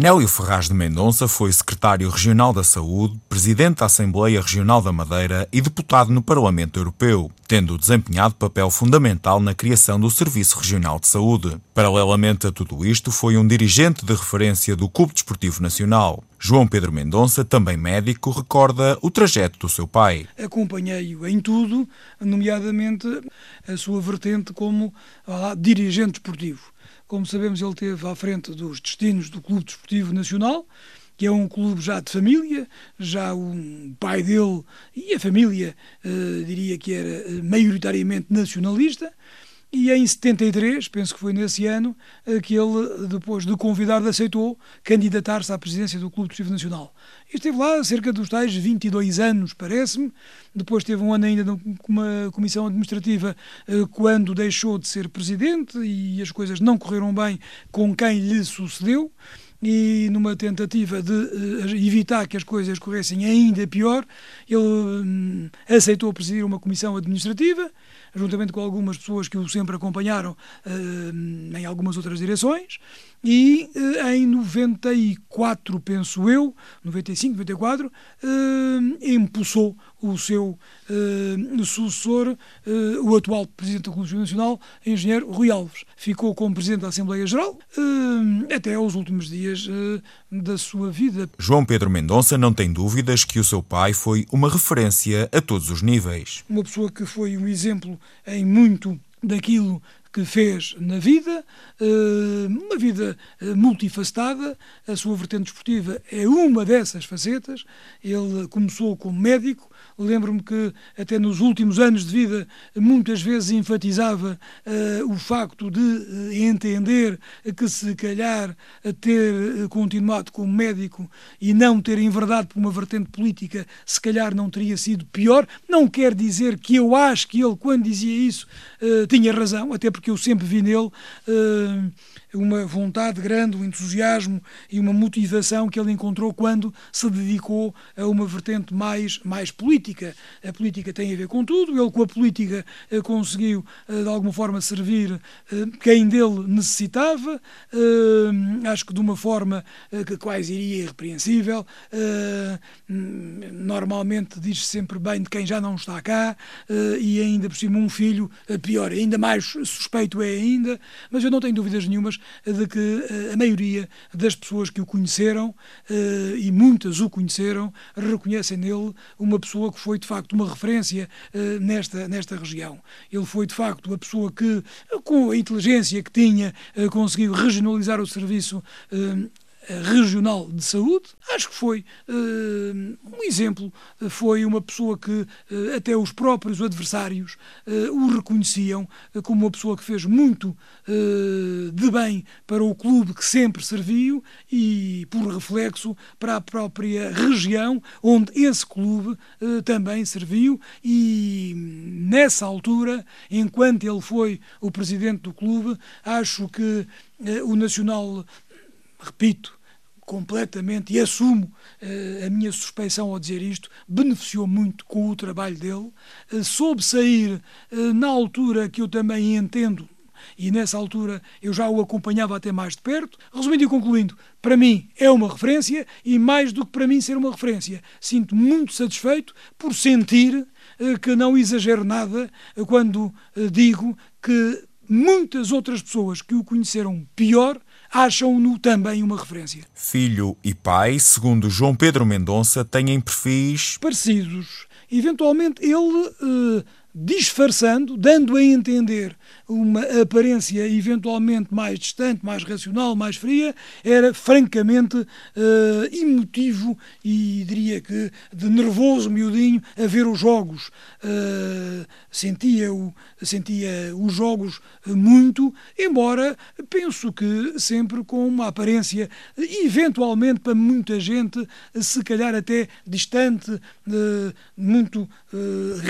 Nélio Ferraz de Mendonça foi secretário regional da Saúde, presidente da Assembleia Regional da Madeira e deputado no Parlamento Europeu, tendo desempenhado papel fundamental na criação do Serviço Regional de Saúde. Paralelamente a tudo isto, foi um dirigente de referência do Clube Desportivo Nacional. João Pedro Mendonça, também médico, recorda o trajeto do seu pai. Acompanhei-o em tudo, nomeadamente a sua vertente como lá, dirigente desportivo. Como sabemos, ele teve à frente dos destinos do Clube Desportivo Nacional, que é um clube já de família, já o pai dele e a família eh, diria que era eh, maioritariamente nacionalista. E em 73, penso que foi nesse ano, eh, que ele, depois de convidado, aceitou candidatar-se à presidência do Clube Desportivo Nacional. E esteve lá cerca dos tais 22 anos, parece-me, depois teve um ano ainda numa comissão administrativa eh, quando deixou de ser presidente e as coisas não correram bem com quem lhe sucedeu e numa tentativa de uh, evitar que as coisas corressem ainda pior, ele um, aceitou presidir uma comissão administrativa, juntamente com algumas pessoas que o sempre acompanharam uh, em algumas outras direções, e uh, em 94, penso eu, 95, 94, impulsou o seu uh, sucessor, uh, o atual Presidente da Comissão Nacional, engenheiro Rui Alves. Ficou como Presidente da Assembleia Geral uh, até aos últimos dias da sua vida. João Pedro Mendonça não tem dúvidas que o seu pai foi uma referência a todos os níveis. Uma pessoa que foi um exemplo em muito daquilo que fez na vida, uma vida multifacetada. A sua vertente desportiva é uma dessas facetas. Ele começou como médico, Lembro-me que até nos últimos anos de vida muitas vezes enfatizava uh, o facto de entender que se calhar ter continuado como médico e não ter enverdado por uma vertente política, se calhar não teria sido pior. Não quer dizer que eu acho que ele, quando dizia isso, tinha razão, até porque eu sempre vi nele uma vontade grande, um entusiasmo e uma motivação que ele encontrou quando se dedicou a uma vertente mais, mais política. A política tem a ver com tudo, ele com a política eh, conseguiu eh, de alguma forma servir eh, quem dele necessitava, acho que de uma forma que quase iria irrepreensível. Normalmente diz-se sempre bem de quem já não está cá e ainda por cima um filho, pior, ainda mais suspeito é ainda, mas eu não tenho dúvidas nenhumas de que eh, a maioria das pessoas que o conheceram, eh, e muitas o conheceram, reconhecem nele uma pessoa que foi de facto uma referência eh, nesta, nesta região. Ele foi de facto a pessoa que, com a inteligência que tinha, conseguiu regionalizar o serviço regional de saúde. Acho que foi uh, um exemplo, foi uma pessoa que uh, até os próprios adversários uh, o reconheciam como uma pessoa que fez muito de bem para o clube que sempre serviu e, por reflexo, para a própria região onde esse clube também serviu e nessa altura, enquanto ele foi o presidente do clube, acho que o Nacional repito, completamente, e assumo uh, a minha suspeição ao dizer isto, beneficiou muito com o trabalho dele, uh, soube sair uh, na altura que eu também entendo, e nessa altura eu já o acompanhava até mais de perto. Resumindo e concluindo, para mim é uma referência, e mais do que para mim ser uma referência, sinto muito satisfeito por sentir que não exagero nada quando digo que muitas outras pessoas que o conheceram pior acham-no também uma referência. Filho e pai, segundo João Pedro Mendonça, têm perfis parecidos. Eventualmente ele. Uh, disfarçando, dando a entender uma aparência eventualmente mais distante, mais racional, mais fria, era francamente uh, emotivo e diria que de nervoso miudinho a ver os jogos. Uh, sentia, o, sentia os jogos muito, embora penso que sempre com uma aparência eventualmente para muita gente, se calhar até distante, uh, muito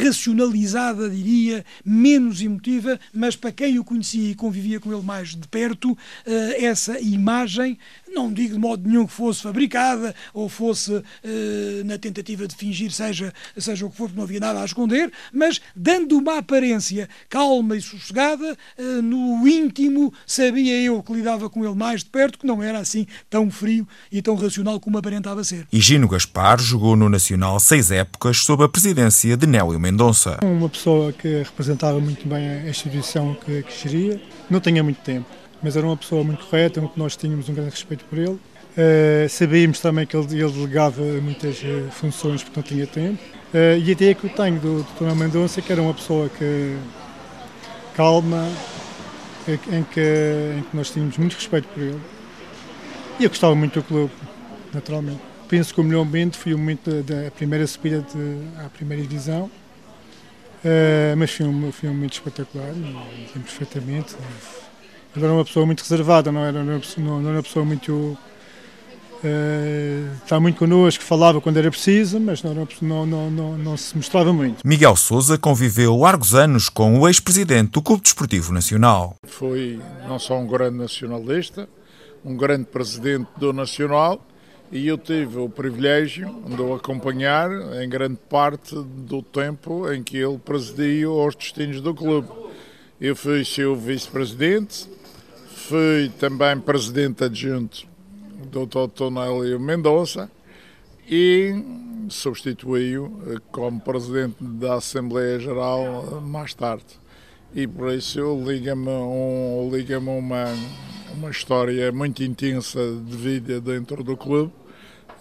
racionalizada reservada, diria, menos emotiva, mas para quem o conhecia e convivia com ele mais de perto, eh, essa imagem, não digo de modo nenhum que fosse fabricada ou fosse eh, na tentativa de fingir, seja, seja o que for, porque não havia nada a esconder, mas dando uma aparência calma e sossegada, eh, no íntimo sabia eu que lidava com ele mais de perto, que não era assim tão frio e tão racional como aparentava ser. E Gino Gaspar jogou no Nacional seis épocas sob a presidência de Nélio Mendonça. Uma pessoa que representava muito bem a instituição que, que geria, não tinha muito tempo, mas era uma pessoa muito correta, nós tínhamos um grande respeito por ele. Uh, sabíamos também que ele, ele delegava muitas uh, funções porque não tinha tempo. Uh, e a ideia que eu tenho do, do Nélio Mendonça é que era uma pessoa que calma, em que, em que nós tínhamos muito respeito por ele. E eu gostava muito do clube, naturalmente. Penso que o melhor momento foi o momento da, da primeira subida de, à primeira divisão, mas foi um, foi um momento espetacular perfeitamente. Ele era uma pessoa muito reservada, não era, não, não era uma pessoa muito Uh, está muito connosco, falava quando era preciso, mas não, não, não, não, não se mostrava muito. Miguel Souza conviveu largos anos com o ex-presidente do Clube Desportivo Nacional. Foi não só um grande nacionalista, um grande presidente do Nacional, e eu tive o privilégio de o acompanhar em grande parte do tempo em que ele presidia os destinos do clube. Eu fui seu vice-presidente, fui também presidente adjunto Dr. Tonélio Mendonça e substituiu como presidente da Assembleia Geral mais tarde. E por isso liga-me um, liga uma, uma história muito intensa de vida dentro do clube,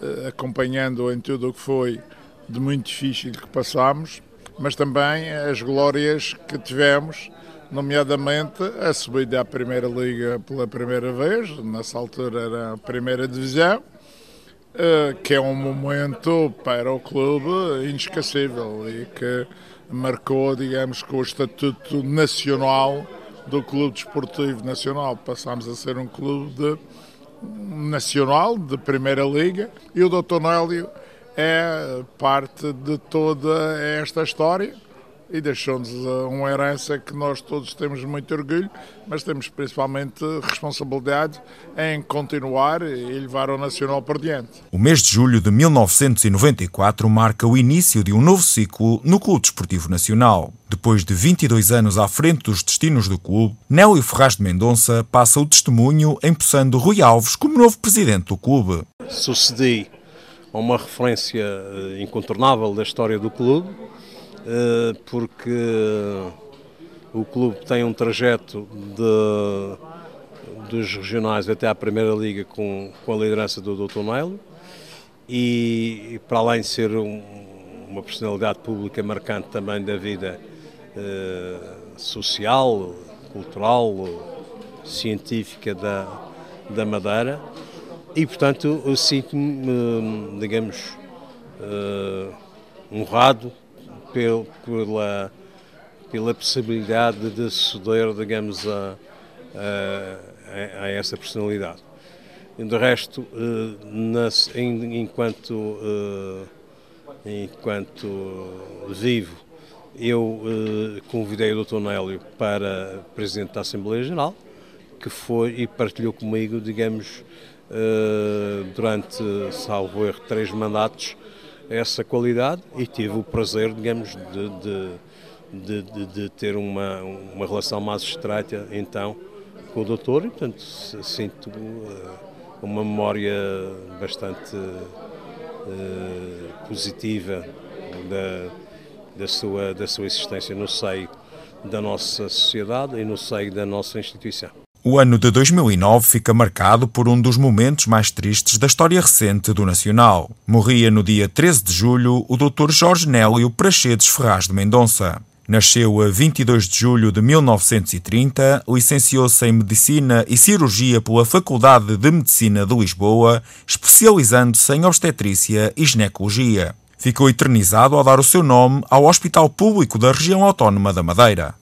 eh, acompanhando em tudo o que foi de muito difícil que passámos, mas também as glórias que tivemos nomeadamente a subida à Primeira Liga pela primeira vez, nessa altura era a Primeira Divisão, eh, que é um momento para o clube inesquecível e que marcou, digamos, com o estatuto nacional do Clube Desportivo Nacional. Passámos a ser um clube de, nacional, de Primeira Liga, e o Dr. Nélio é parte de toda esta história e deixou-nos eh, uma herança que nós todos temos muito orgulho, mas temos principalmente responsabilidade em continuar e levar o Nacional por diante. O mês de julho de 1994 marca o início de um novo ciclo no Clube Desportivo Nacional. Depois de 22 anos à frente dos destinos do clube, Nélio Ferraz de Mendonça passa o testemunho empossando Rui Alves como novo presidente do clube. Sucedi a uma referência eh, incontornável da história do clube, porque o clube tem um trajeto de, dos regionais até à Primeira Liga com, com a liderança do Dr. Nélio e, e, para além de ser um, uma personalidade pública marcante também da vida eh, social, cultural, científica da, da Madeira e portanto eu sinto-me, eh, digamos, uh, honrado pela, pela possibilidade de ceder, digamos, a, a, a essa personalidade. De resto, eh, enquanto, eh, enquanto vivo, eu eh, convidei o Dr. Nélio para Presidente da Assembleia Geral, que foi e partilhou comigo, digamos, durante, salvo erro, três mandatos, essa qualidade e tive o prazer, digamos, de, de, de, de ter uma, uma relação mais estreita então com o doutor e, portanto, sinto uh, uma memória bastante uh, positiva da, da, sua, da sua existência no seio da nossa sociedade e no seio da nossa instituição. O ano de 2009 fica marcado por um dos momentos mais tristes da história recente do Nacional. Morria no dia 13 de julho o Dr. Jorge Nélio Prachedes Ferraz de Mendonça. Nasceu a 22 de julho de 1930, licenciou-se em Medicina e Cirurgia pela Faculdade de Medicina de Lisboa, especializando-se em obstetrícia e ginecologia. Ficou eternizado ao dar o seu nome ao Hospital Público da Região Autónoma da Madeira.